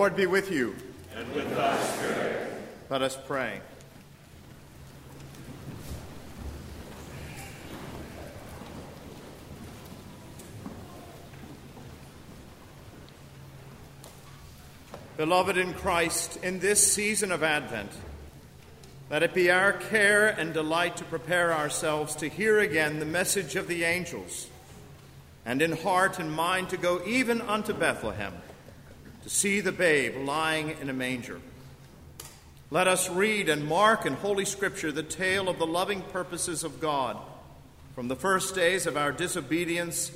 Lord be with you. And with thy spirit. Let us pray. Beloved in Christ, in this season of Advent, let it be our care and delight to prepare ourselves to hear again the message of the angels, and in heart and mind to go even unto Bethlehem see the babe lying in a manger. Let us read and mark in Holy Scripture the tale of the loving purposes of God from the first days of our disobedience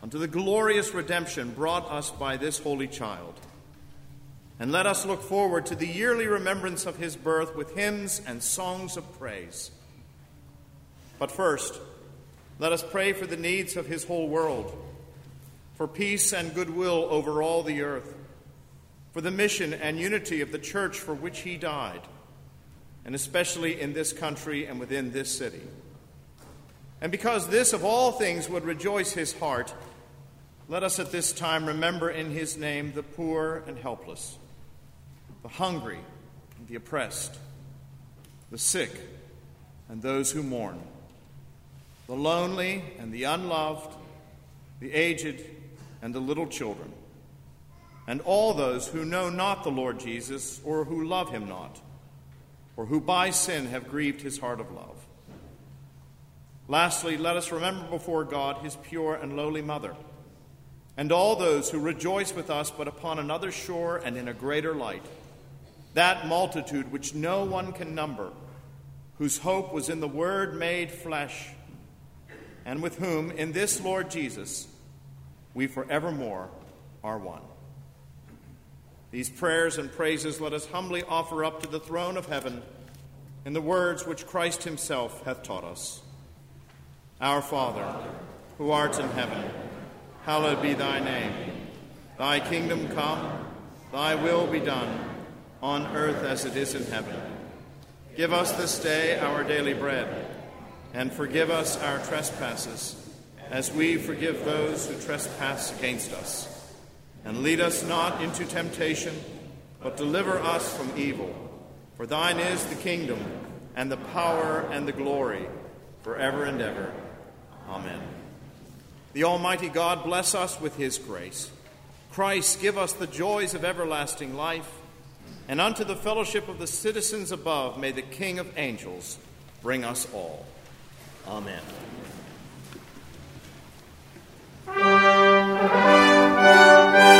unto the glorious redemption brought us by this holy child. And let us look forward to the yearly remembrance of his birth with hymns and songs of praise. But first, let us pray for the needs of his whole world, for peace and goodwill over all the earth, for the mission and unity of the church for which he died, and especially in this country and within this city. And because this of all things would rejoice his heart, let us at this time remember in his name the poor and helpless the hungry and the oppressed, the sick and those who mourn, the lonely and the unloved, the aged and the little children, and all those who know not the Lord Jesus or who love him not, or who by sin have grieved his heart of love. Lastly, let us remember before God his pure and lowly mother, and all those who rejoice with us but upon another shore and in a greater light that multitude which no one can number, whose hope was in the Word made flesh, and with whom, in this Lord Jesus, we forevermore are one. These prayers and praises let us humbly offer up to the throne of heaven in the words which Christ Himself hath taught us. Our Father, who art in heaven, hallowed be thy name. Thy kingdom come, thy will be done on earth as it is in heaven. Give us this day our daily bread, and forgive us our trespasses, as we forgive those who trespass against us. And lead us not into temptation, but deliver us from evil. For thine is the kingdom, and the power, and the glory, forever and ever. Amen. The Almighty God bless us with his grace. Christ, give us the joys of everlasting life, and unto the fellowship of the citizens above may the King of angels bring us all. Amen. Amen.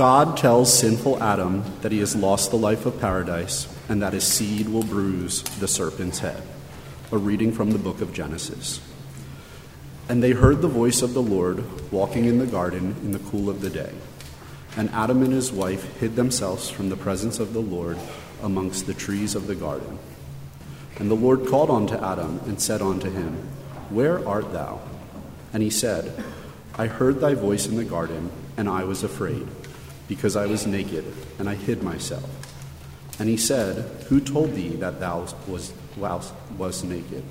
God tells sinful Adam that he has lost the life of paradise and that his seed will bruise the serpent's head. A reading from the book of Genesis. And they heard the voice of the Lord walking in the garden in the cool of the day. And Adam and his wife hid themselves from the presence of the Lord amongst the trees of the garden. And the Lord called unto Adam and said unto him, Where art thou? And he said, I heard thy voice in the garden, and I was afraid because I was naked, and I hid myself. And he said, Who told thee that thou was, was naked?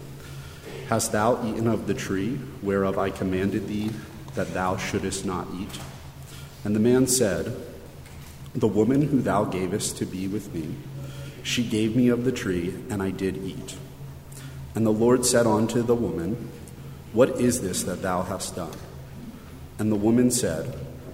Hast thou eaten of the tree whereof I commanded thee that thou shouldest not eat? And the man said, The woman who thou gavest to be with me, she gave me of the tree, and I did eat. And the Lord said unto the woman, What is this that thou hast done? And the woman said,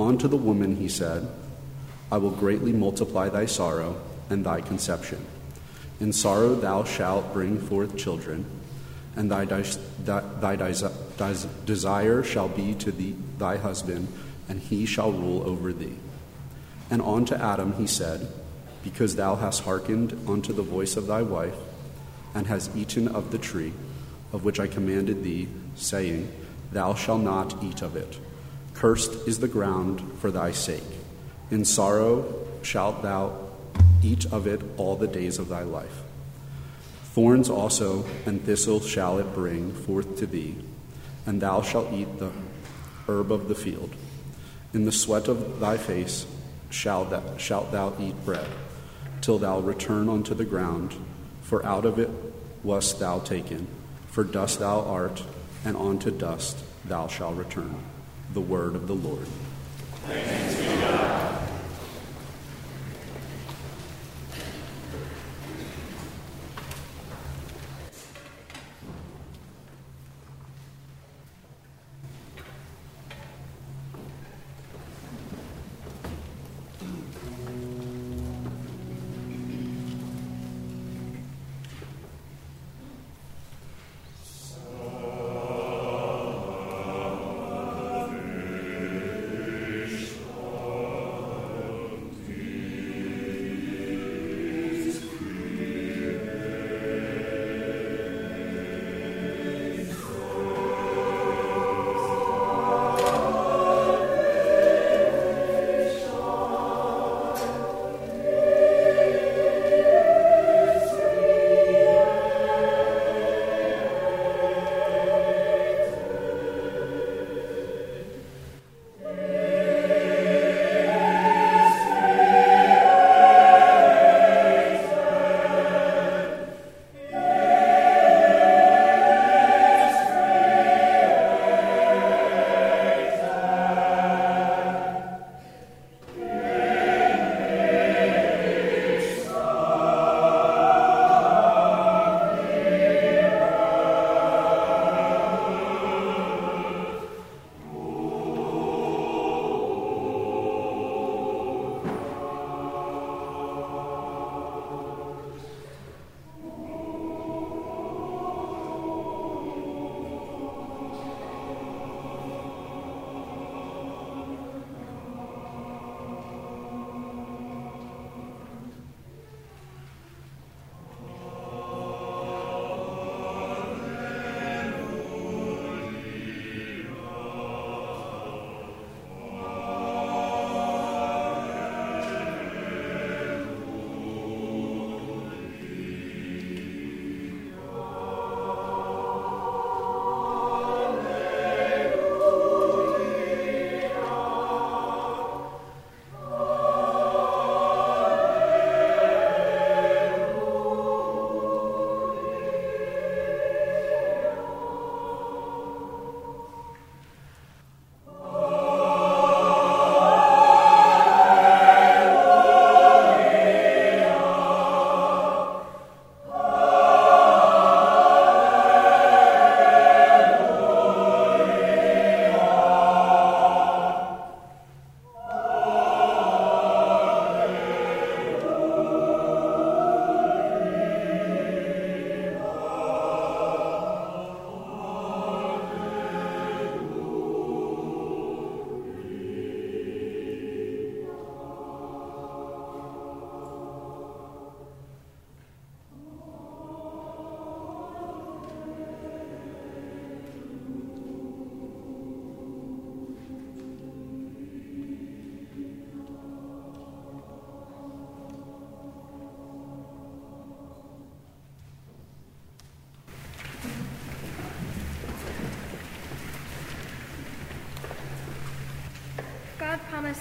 Unto the woman he said, I will greatly multiply thy sorrow and thy conception. In sorrow thou shalt bring forth children, and thy, thy, thy desire shall be to thee, thy husband, and he shall rule over thee. And unto Adam he said, Because thou hast hearkened unto the voice of thy wife, and hast eaten of the tree of which I commanded thee, saying, Thou shalt not eat of it. Cursed is the ground for thy sake. In sorrow shalt thou eat of it all the days of thy life. Thorns also and thistles shall it bring forth to thee, and thou shalt eat the herb of the field. In the sweat of thy face shalt thou, shalt thou eat bread, till thou return unto the ground, for out of it wast thou taken. For dust thou art, and unto dust thou shalt return the word of the Lord.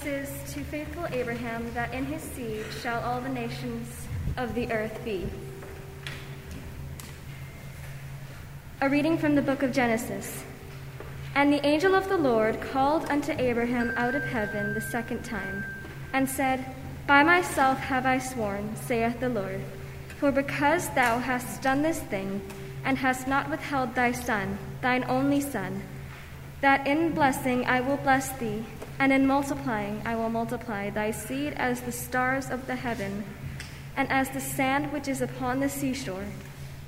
Promises to faithful Abraham that in his seed shall all the nations of the earth be. A reading from the book of Genesis. And the angel of the Lord called unto Abraham out of heaven the second time, and said, By myself have I sworn, saith the Lord, for because thou hast done this thing, and hast not withheld thy son, thine only son, that in blessing I will bless thee, and in multiplying I will multiply thy seed as the stars of the heaven, and as the sand which is upon the seashore.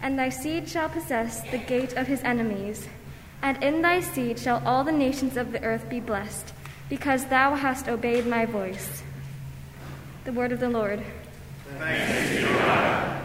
And thy seed shall possess the gate of his enemies. And in thy seed shall all the nations of the earth be blessed, because thou hast obeyed my voice. The word of the Lord. Thanks be to God.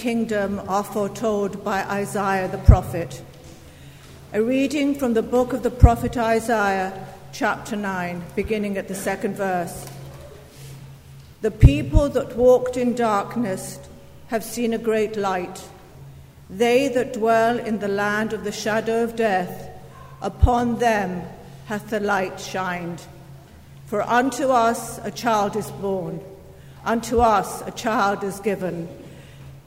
Kingdom are foretold by Isaiah the prophet. A reading from the book of the prophet Isaiah, chapter 9, beginning at the second verse. The people that walked in darkness have seen a great light. They that dwell in the land of the shadow of death, upon them hath the light shined. For unto us a child is born, unto us a child is given,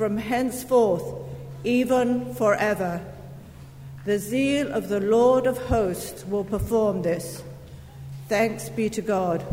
from henceforth, even forever. The zeal of the Lord of hosts will perform this. Thanks be to God.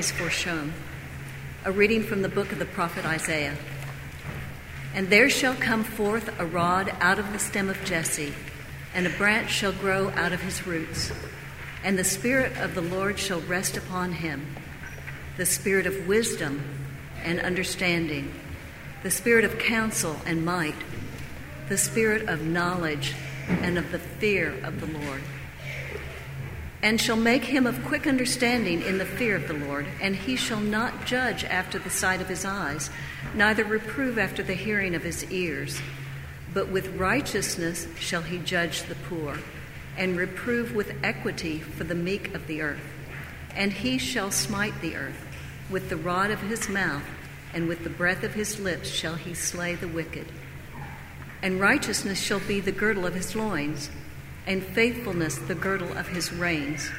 Is foreshown. A reading from the book of the prophet Isaiah. And there shall come forth a rod out of the stem of Jesse, and a branch shall grow out of his roots. And the Spirit of the Lord shall rest upon him the Spirit of wisdom and understanding, the Spirit of counsel and might, the Spirit of knowledge and of the fear of the Lord and shall make him of quick understanding in the fear of the Lord, and he shall not judge after the sight of his eyes, neither reprove after the hearing of his ears. But with righteousness shall he judge the poor, and reprove with equity for the meek of the earth. And he shall smite the earth with the rod of his mouth, and with the breath of his lips shall he slay the wicked. And righteousness shall be the girdle of his loins, and faithfulness the girdle of his reins.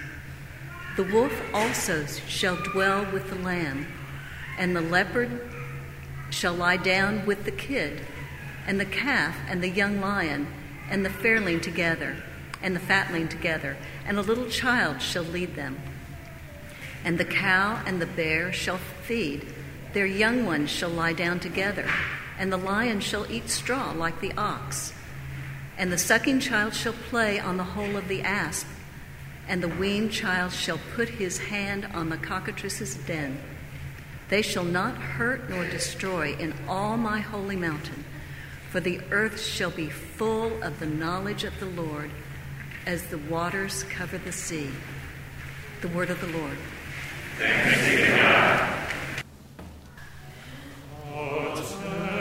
The wolf also shall dwell with the lamb, and the leopard shall lie down with the kid, and the calf and the young lion and the fairling together, and the fatling together, and a little child shall lead them. And the cow and the bear shall feed, their young ones shall lie down together, and the lion shall eat straw like the ox. And the sucking child shall play on the hole of the asp, and the weaned child shall put his hand on the cockatrice's den. They shall not hurt nor destroy in all my holy mountain, for the earth shall be full of the knowledge of the Lord as the waters cover the sea. The word of the Lord. Thanks be to God. Oh,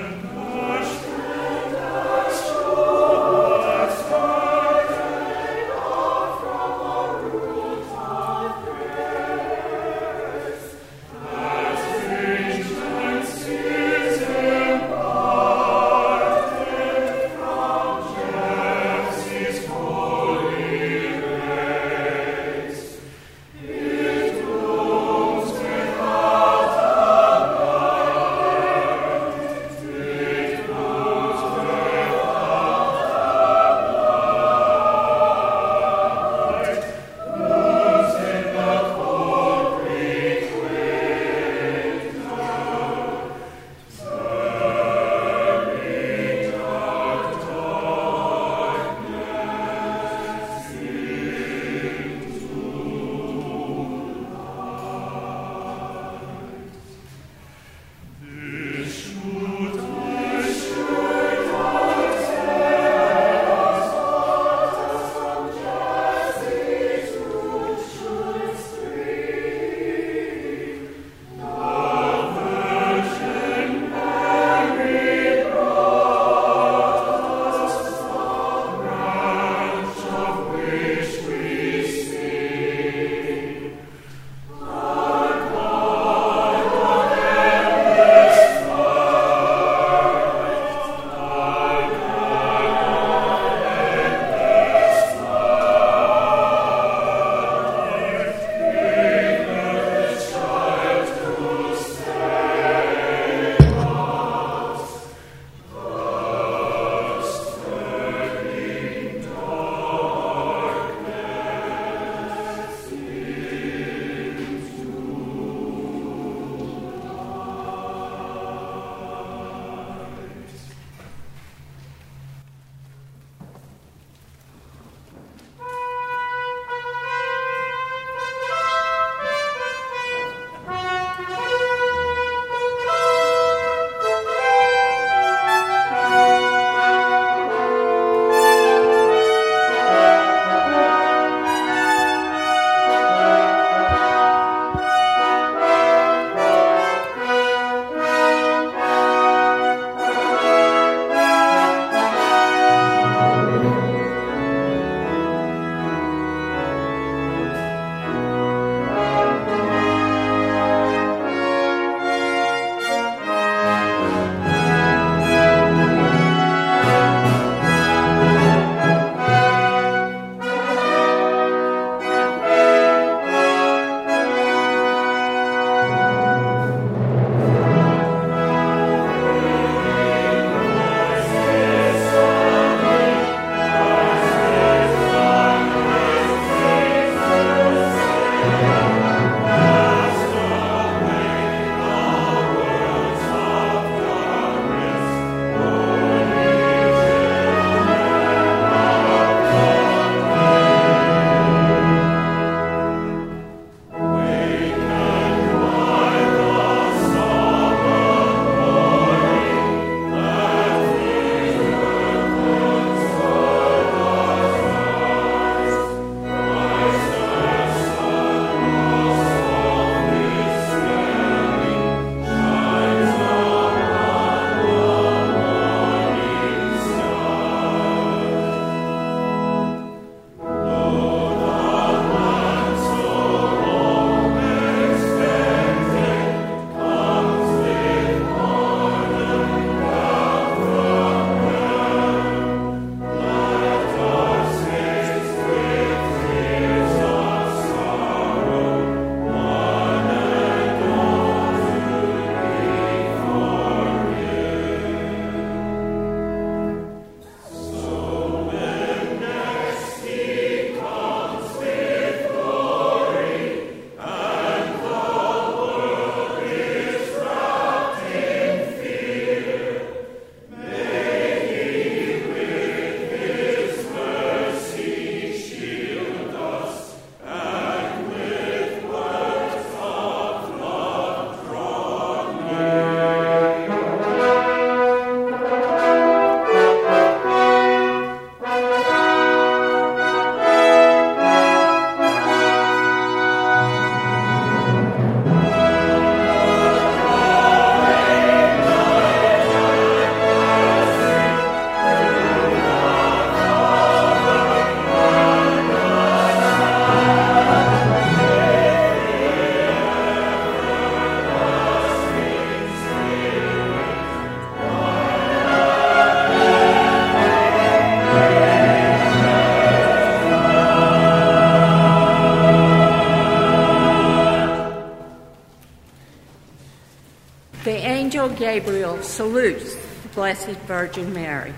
salutes the Blessed Virgin Mary.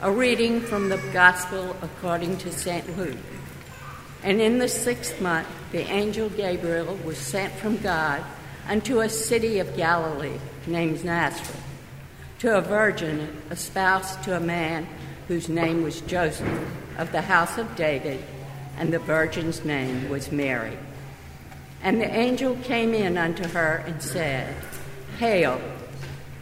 A reading from the Gospel according to St. Luke. And in the sixth month, the angel Gabriel was sent from God unto a city of Galilee named Nazareth, to a virgin espoused to a man whose name was Joseph, of the house of David, and the virgin's name was Mary. And the angel came in unto her and said, Hail,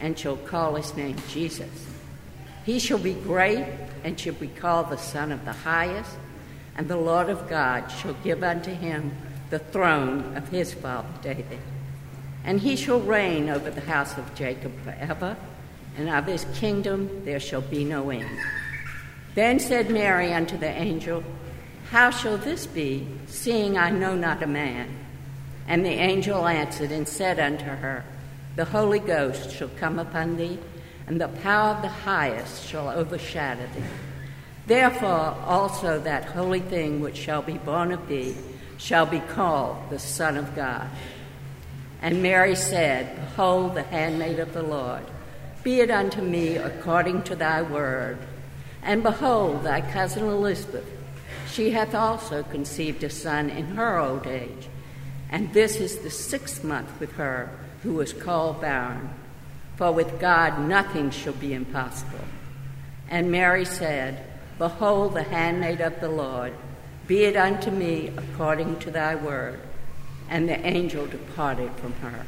and shall call his name Jesus. He shall be great, and shall be called the Son of the Highest, and the Lord of God shall give unto him the throne of his father David. And he shall reign over the house of Jacob forever, and of his kingdom there shall be no end. Then said Mary unto the angel, How shall this be, seeing I know not a man? And the angel answered and said unto her, The Holy Ghost shall come upon thee, and the power of the highest shall overshadow thee. Therefore also that holy thing which shall be born of thee shall be called the Son of God. And Mary said, Behold, the handmaid of the Lord, be it unto me according to thy word. And behold, thy cousin Elizabeth, she hath also conceived a son in her old age. And this is the sixth month with her who was called barren. For with God nothing shall be impossible. And Mary said, Behold, the handmaid of the Lord, be it unto me according to thy word. And the angel departed from her.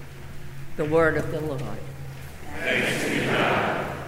The word of the Lord. Thanks be God.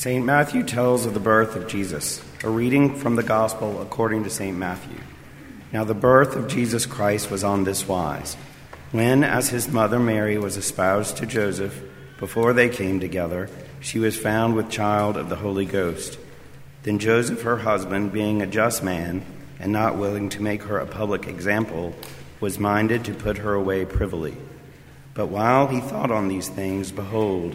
St. Matthew tells of the birth of Jesus, a reading from the Gospel according to St. Matthew. Now, the birth of Jesus Christ was on this wise. When, as his mother Mary was espoused to Joseph, before they came together, she was found with child of the Holy Ghost. Then Joseph, her husband, being a just man, and not willing to make her a public example, was minded to put her away privily. But while he thought on these things, behold,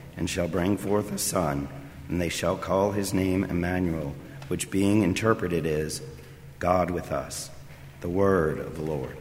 and shall bring forth a son, and they shall call his name Emmanuel, which being interpreted is God with us. The word of the Lord.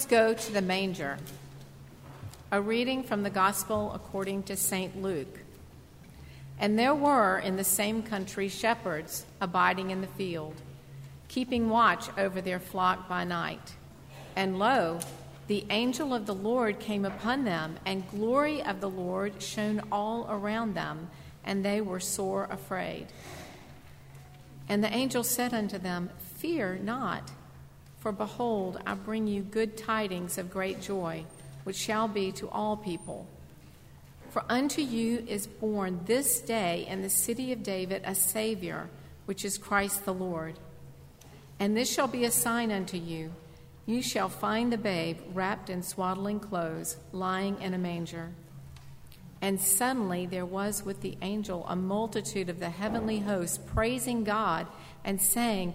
Shepherds go to the manger. A reading from the Gospel according to St. Luke. And there were in the same country shepherds abiding in the field, keeping watch over their flock by night. And lo, the angel of the Lord came upon them, and glory of the Lord shone all around them, and they were sore afraid. And the angel said unto them, Fear not. For behold, I bring you good tidings of great joy, which shall be to all people. For unto you is born this day in the city of David a Savior, which is Christ the Lord. And this shall be a sign unto you you shall find the babe wrapped in swaddling clothes, lying in a manger. And suddenly there was with the angel a multitude of the heavenly hosts praising God and saying,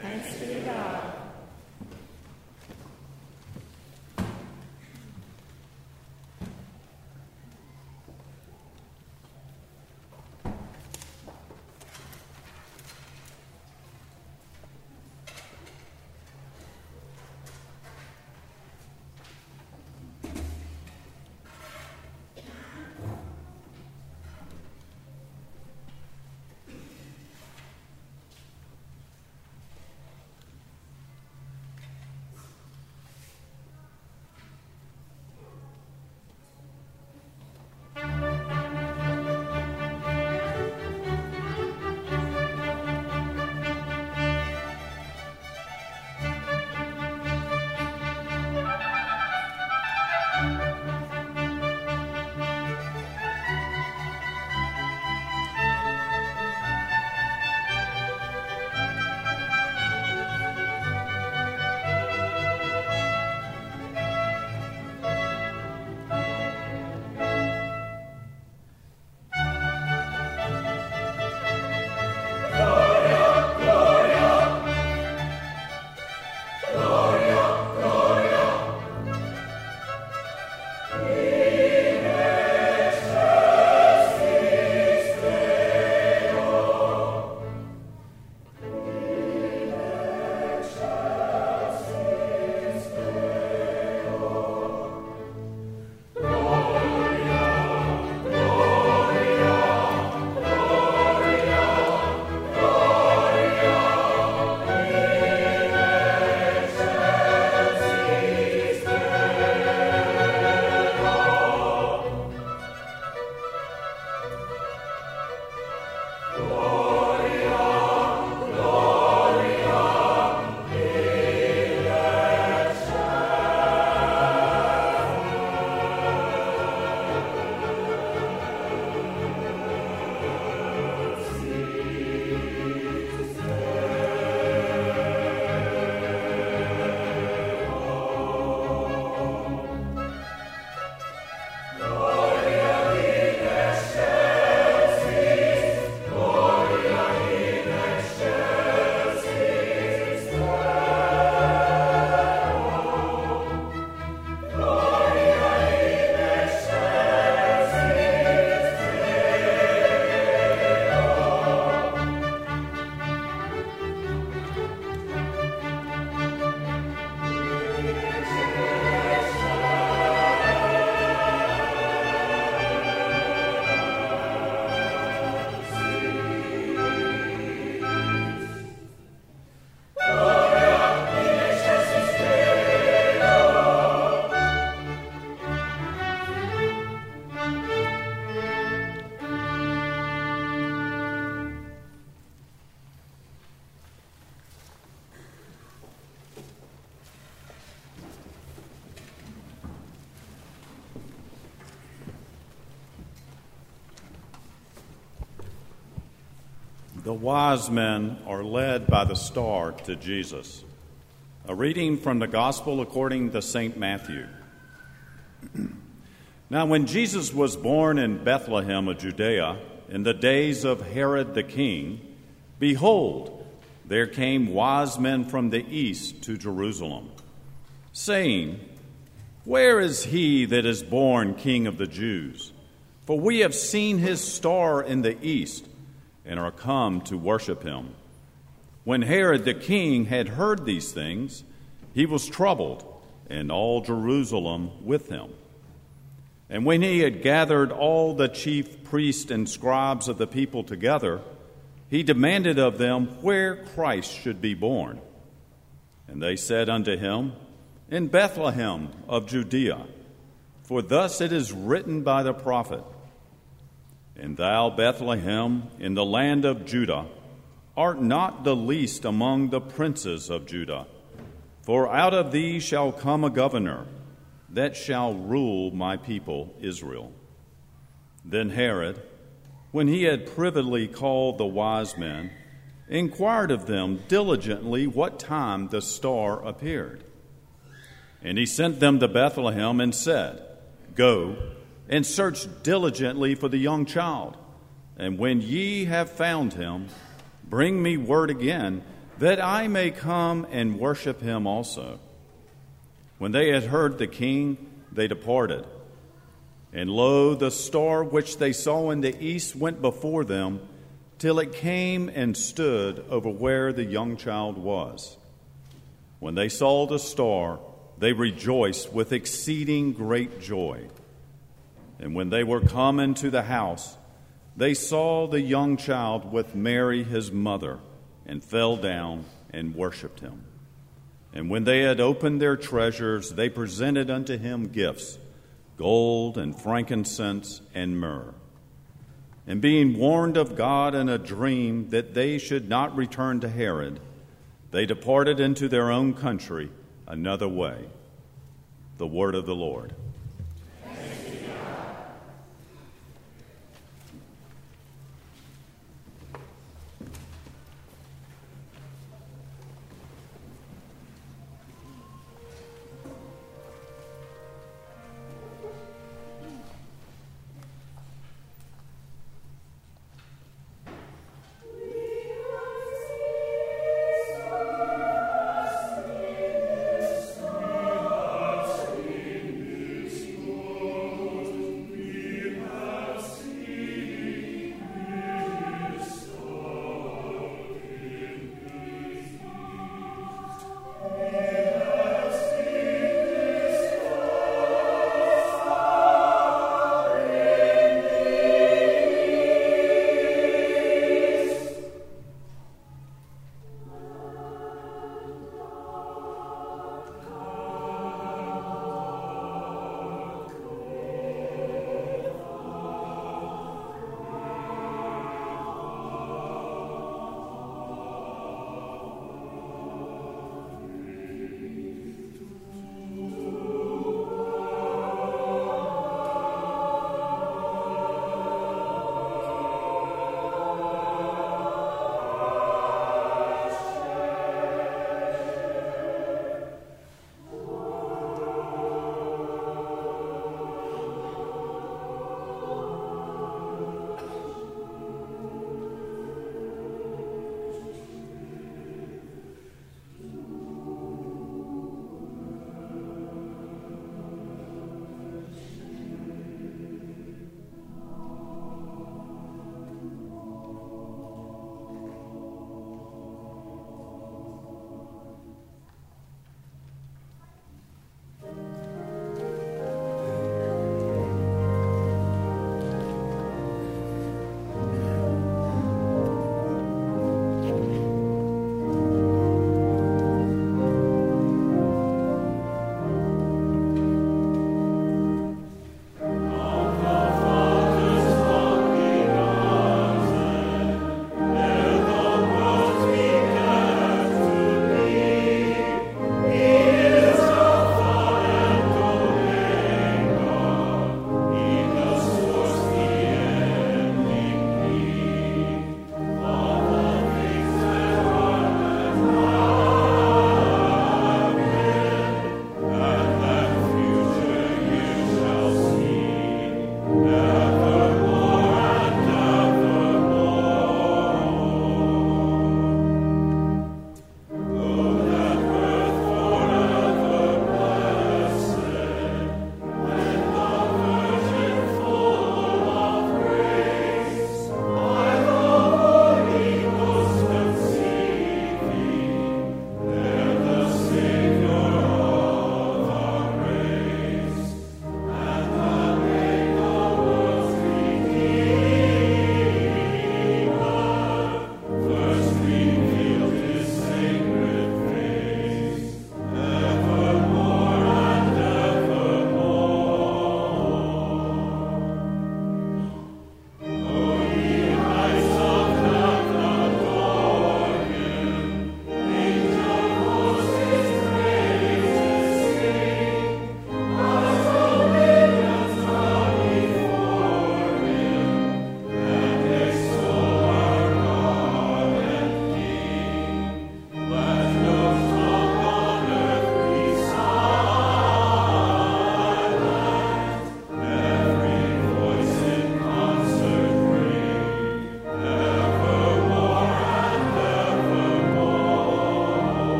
Thanks be to wise men are led by the star to Jesus. A reading from the Gospel according to St. Matthew. now, when Jesus was born in Bethlehem of Judea, in the days of Herod the king, behold, there came wise men from the east to Jerusalem, saying, Where is he that is born King of the Jews? For we have seen his star in the east and are come to worship him. When Herod the king had heard these things, he was troubled, and all Jerusalem with him. And when he had gathered all the chief priests and scribes of the people together, he demanded of them where Christ should be born. And they said unto him, In Bethlehem of Judea, for thus it is written by the prophet And thou, Bethlehem, in the land of Judah, art not the least among the princes of Judah. For out of thee shall come a governor that shall rule my people Israel. Then Herod, when he had privily called the wise men, inquired of them diligently what time the star appeared. And he sent them to Bethlehem and said, Go and search diligently for the young child, and when ye have found him, Bring me word again, that I may come and worship him also. When they had heard the king, they departed. And lo, the star which they saw in the east went before them, till it came and stood over where the young child was. When they saw the star, they rejoiced with exceeding great joy. And when they were come into the house, they saw the young child with Mary, his mother, and fell down and worshipped him. And when they had opened their treasures, they presented unto him gifts gold and frankincense and myrrh. And being warned of God in a dream that they should not return to Herod, they departed into their own country another way. The word of the Lord.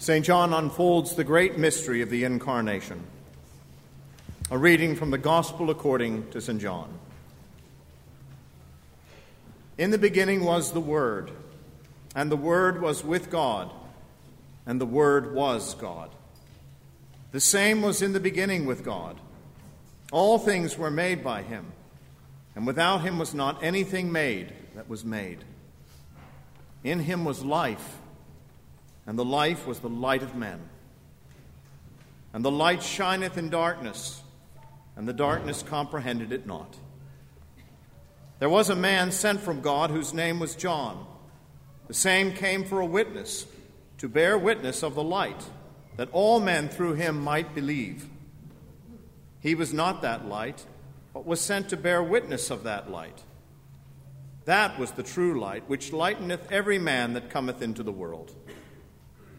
St. John unfolds the great mystery of the Incarnation. A reading from the Gospel according to St. John. In the beginning was the Word, and the Word was with God, and the Word was God. The same was in the beginning with God. All things were made by him, and without him was not anything made that was made. In him was life, and the life was the light of men. And the light shineth in darkness, and the darkness comprehended it not. There was a man sent from God whose name was John. The same came for a witness, to bear witness of the light that all men through him might believe. He was not that light, but was sent to bear witness of that light. That was the true light, which lighteneth every man that cometh into the world.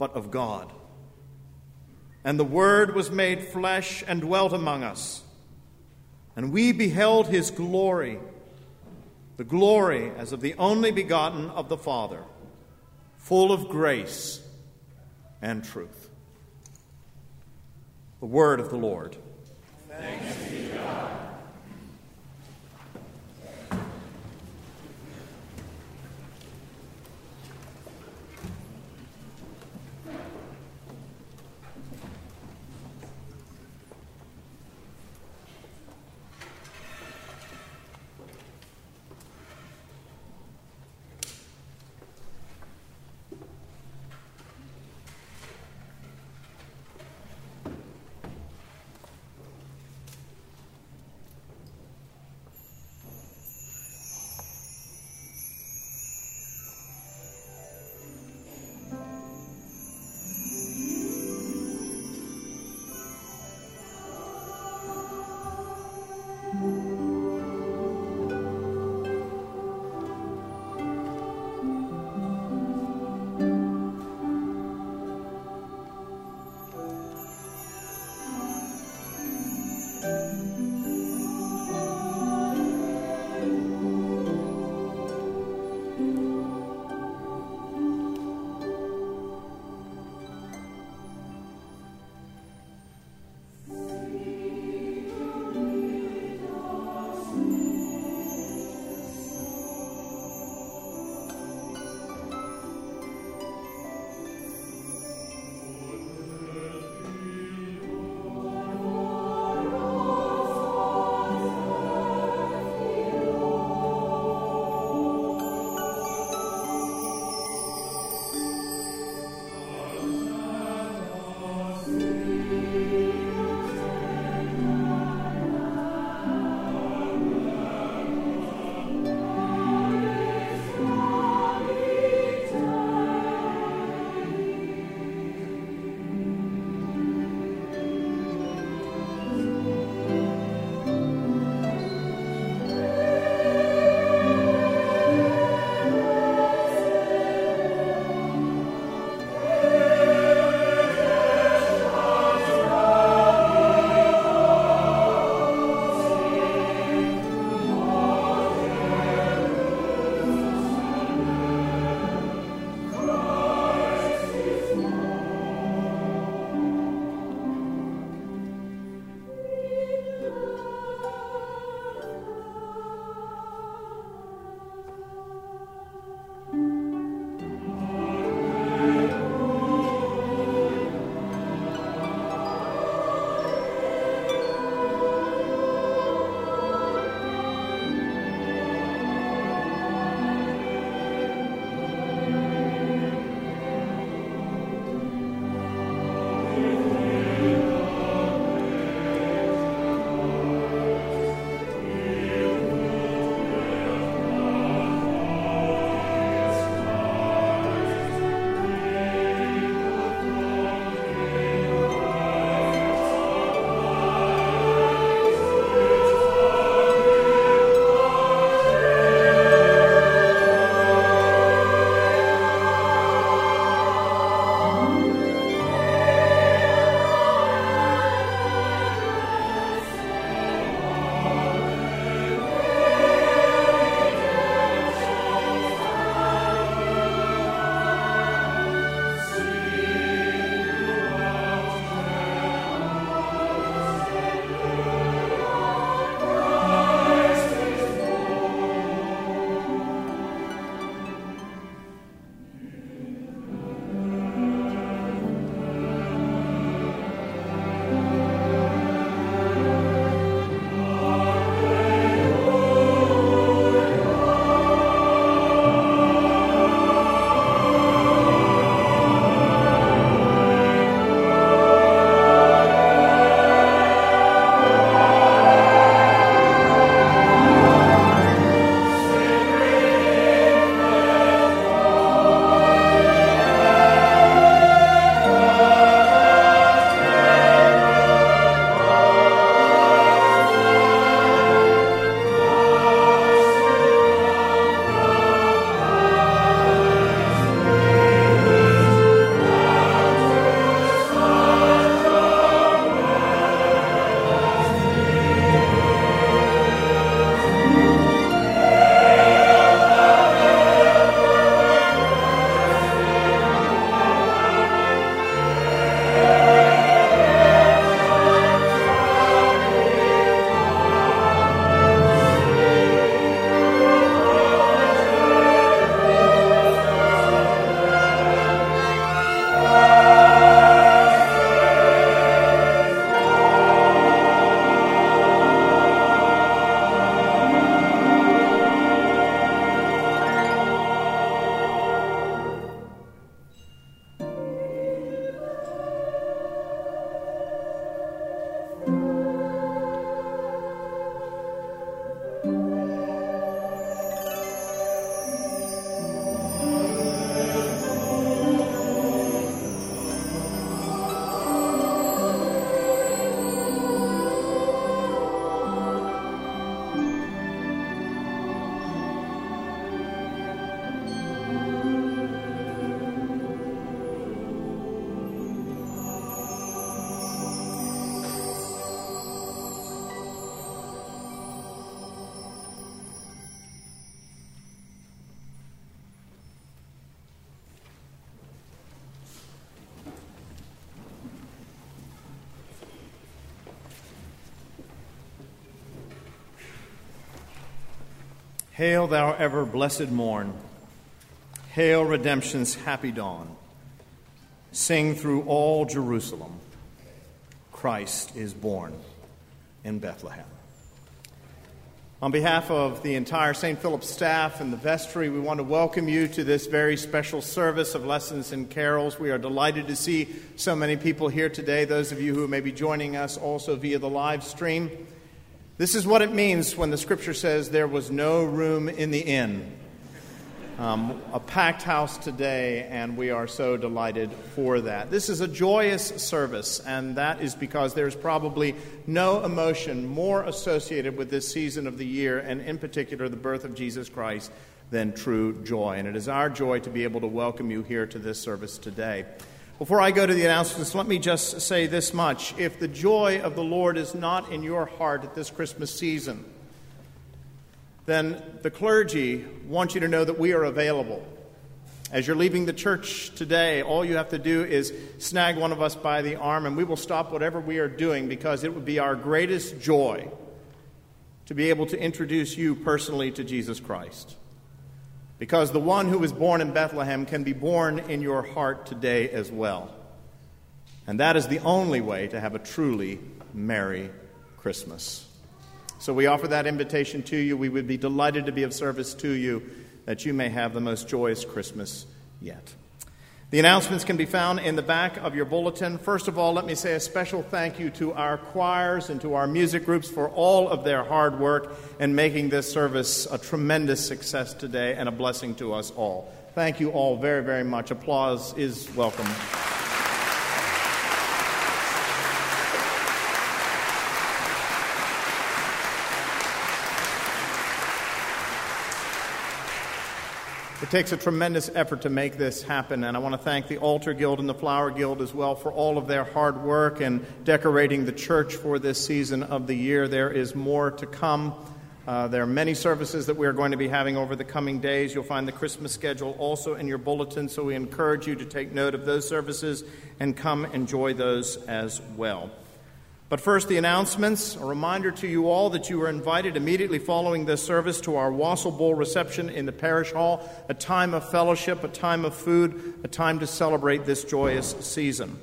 but of God. And the Word was made flesh and dwelt among us. And we beheld his glory, the glory as of the only begotten of the Father, full of grace and truth. The word of the Lord. Thanks Hail, thou ever blessed morn. Hail, redemption's happy dawn. Sing through all Jerusalem Christ is born in Bethlehem. On behalf of the entire St. Philip staff and the vestry, we want to welcome you to this very special service of lessons and carols. We are delighted to see so many people here today, those of you who may be joining us also via the live stream. This is what it means when the scripture says there was no room in the inn. Um, a packed house today, and we are so delighted for that. This is a joyous service, and that is because there's probably no emotion more associated with this season of the year, and in particular the birth of Jesus Christ, than true joy. And it is our joy to be able to welcome you here to this service today. Before I go to the announcements, let me just say this much. If the joy of the Lord is not in your heart at this Christmas season, then the clergy want you to know that we are available. As you're leaving the church today, all you have to do is snag one of us by the arm, and we will stop whatever we are doing because it would be our greatest joy to be able to introduce you personally to Jesus Christ. Because the one who was born in Bethlehem can be born in your heart today as well. And that is the only way to have a truly Merry Christmas. So we offer that invitation to you. We would be delighted to be of service to you that you may have the most joyous Christmas yet. The announcements can be found in the back of your bulletin. First of all, let me say a special thank you to our choirs and to our music groups for all of their hard work in making this service a tremendous success today and a blessing to us all. Thank you all very, very much. Applause is welcome. It takes a tremendous effort to make this happen, and I want to thank the Altar Guild and the Flower Guild as well for all of their hard work in decorating the church for this season of the year. There is more to come. Uh, there are many services that we are going to be having over the coming days. You'll find the Christmas schedule also in your bulletin, so we encourage you to take note of those services and come enjoy those as well. But first, the announcements. A reminder to you all that you are invited immediately following this service to our Wassail Bowl reception in the parish hall, a time of fellowship, a time of food, a time to celebrate this joyous season.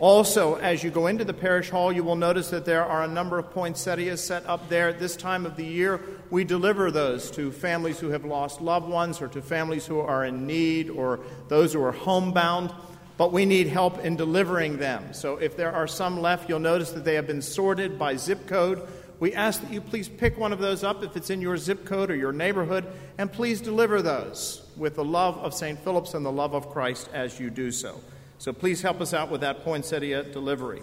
Also, as you go into the parish hall, you will notice that there are a number of poinsettias set up there. At this time of the year, we deliver those to families who have lost loved ones or to families who are in need or those who are homebound but we need help in delivering them. So if there are some left, you'll notice that they have been sorted by zip code. We ask that you please pick one of those up if it's in your zip code or your neighborhood, and please deliver those with the love of St. Philip's and the love of Christ as you do so. So please help us out with that poinsettia delivery.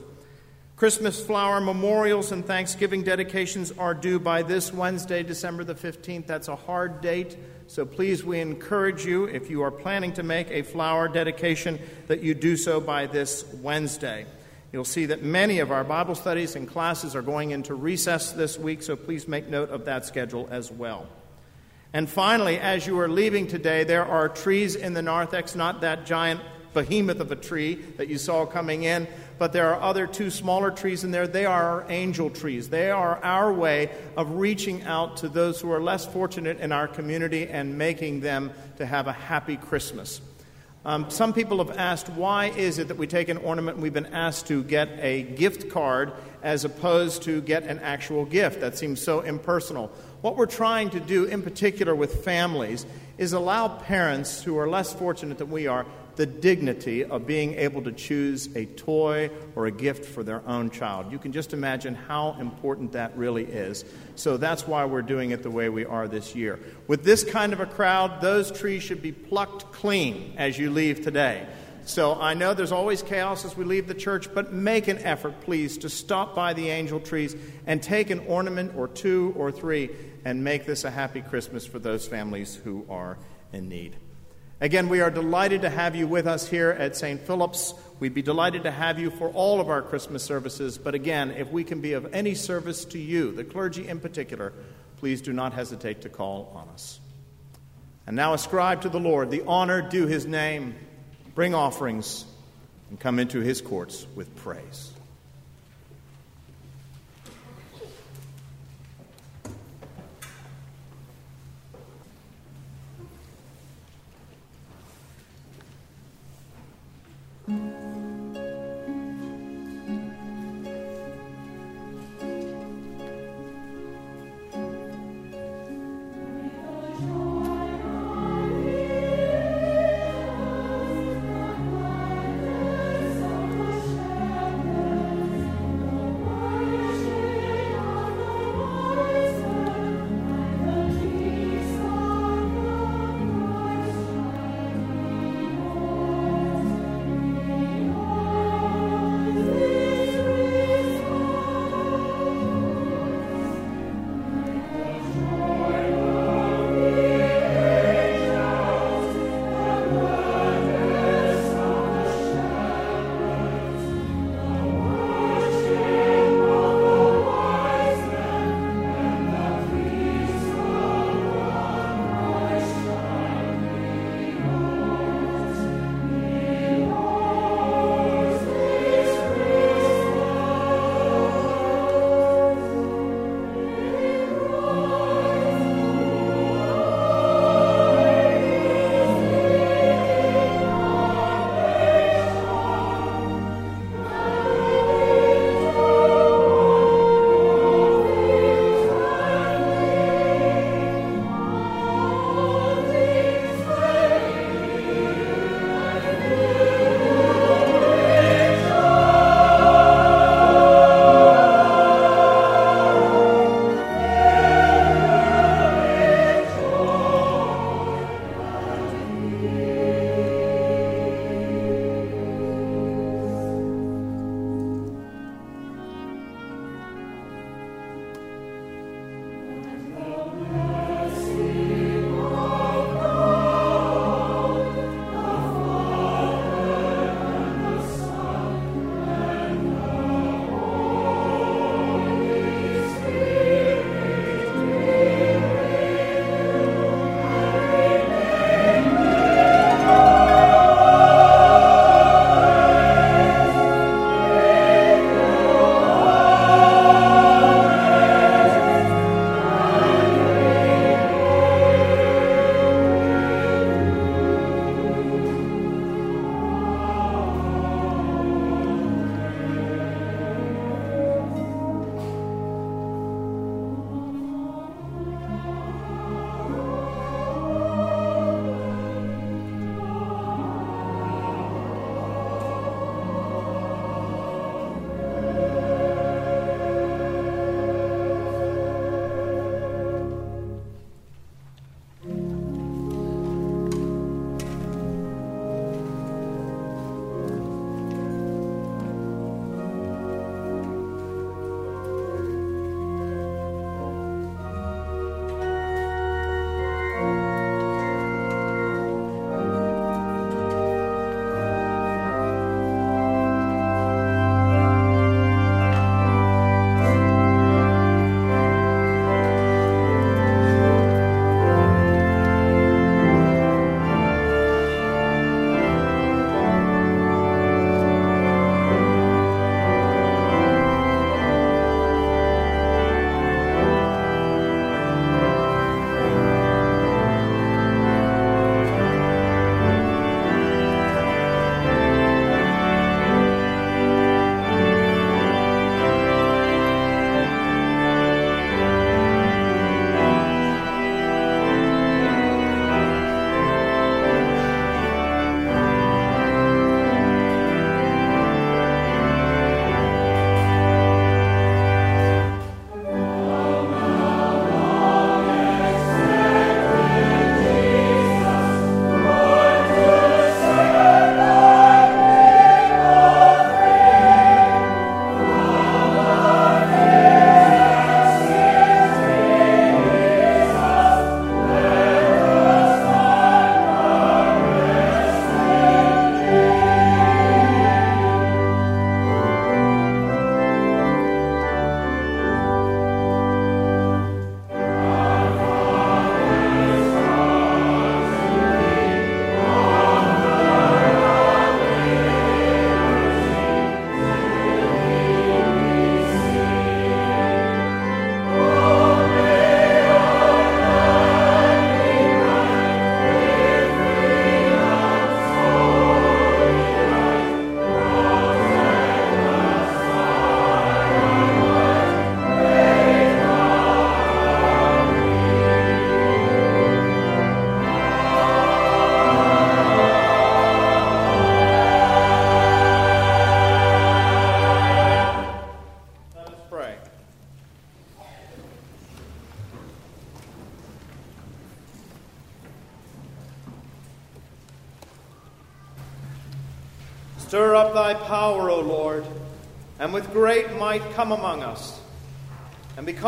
Christmas flower memorials and Thanksgiving dedications are due by this Wednesday, December the 15th. That's a hard date. So please, we encourage you, if you are planning to make a flower dedication, that you do so by this Wednesday. You'll see that many of our Bible studies and classes are going into recess this week, so please make note of that schedule as well. And finally, as you are leaving today, there are trees in the narthex, not that giant behemoth of a tree that you saw coming in, but there are other two smaller trees in there. They are our angel trees. They are our way of reaching out to those who are less fortunate in our community and making them to have a happy Christmas. Um, some people have asked, why is it that we take an ornament and we've been asked to get a gift card as opposed to get an actual gift? That seems so impersonal. What we're trying to do, in particular with families, is allow parents who are less fortunate than we are the dignity of being able to choose a toy or a gift for their own child. You can just imagine how important that really is. So that's why we're doing it the way we are this year. With this kind of a crowd, those trees should be plucked clean as you leave today. So I know there's always chaos as we leave the church, but make an effort, please, to stop by the angel trees and take an ornament or two or three and make this a happy Christmas for those families who are in need. Again, we are delighted to have you with us here at St. Philip's. We'd be delighted to have you for all of our Christmas services. But again, if we can be of any service to you, the clergy in particular, please do not hesitate to call on us. And now ascribe to the Lord the honor due his name, bring offerings, and come into his courts with praise. Mm-hmm.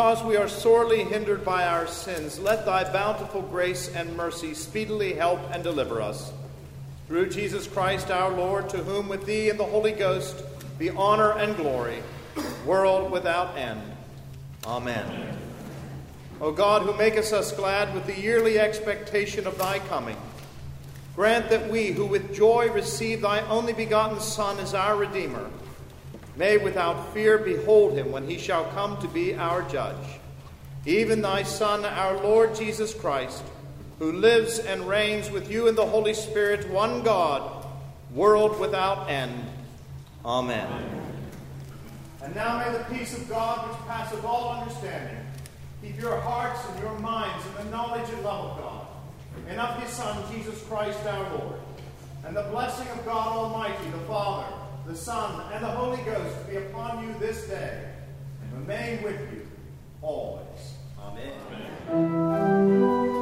Because we are sorely hindered by our sins, let thy bountiful grace and mercy speedily help and deliver us. Through Jesus Christ our Lord, to whom with thee and the Holy Ghost be honor and glory, world without end. Amen. O God, who makest us glad with the yearly expectation of thy coming, Grant that we, who with joy receive thy only begotten Son as our Redeemer, may without fear behold him when he shall come to be our judge. Even thy Son, our Lord Jesus Christ, who lives and reigns with you in the Holy Spirit, one God, world without end. Amen. And now may the peace of God, which passeth all understanding, keep your hearts and your minds in the knowledge and love of God and of his Son, Jesus Christ our Lord. And the blessing of God Almighty, the Father, the Son, and the Holy Ghost be upon you this day and remain with you always. Amen. Amen.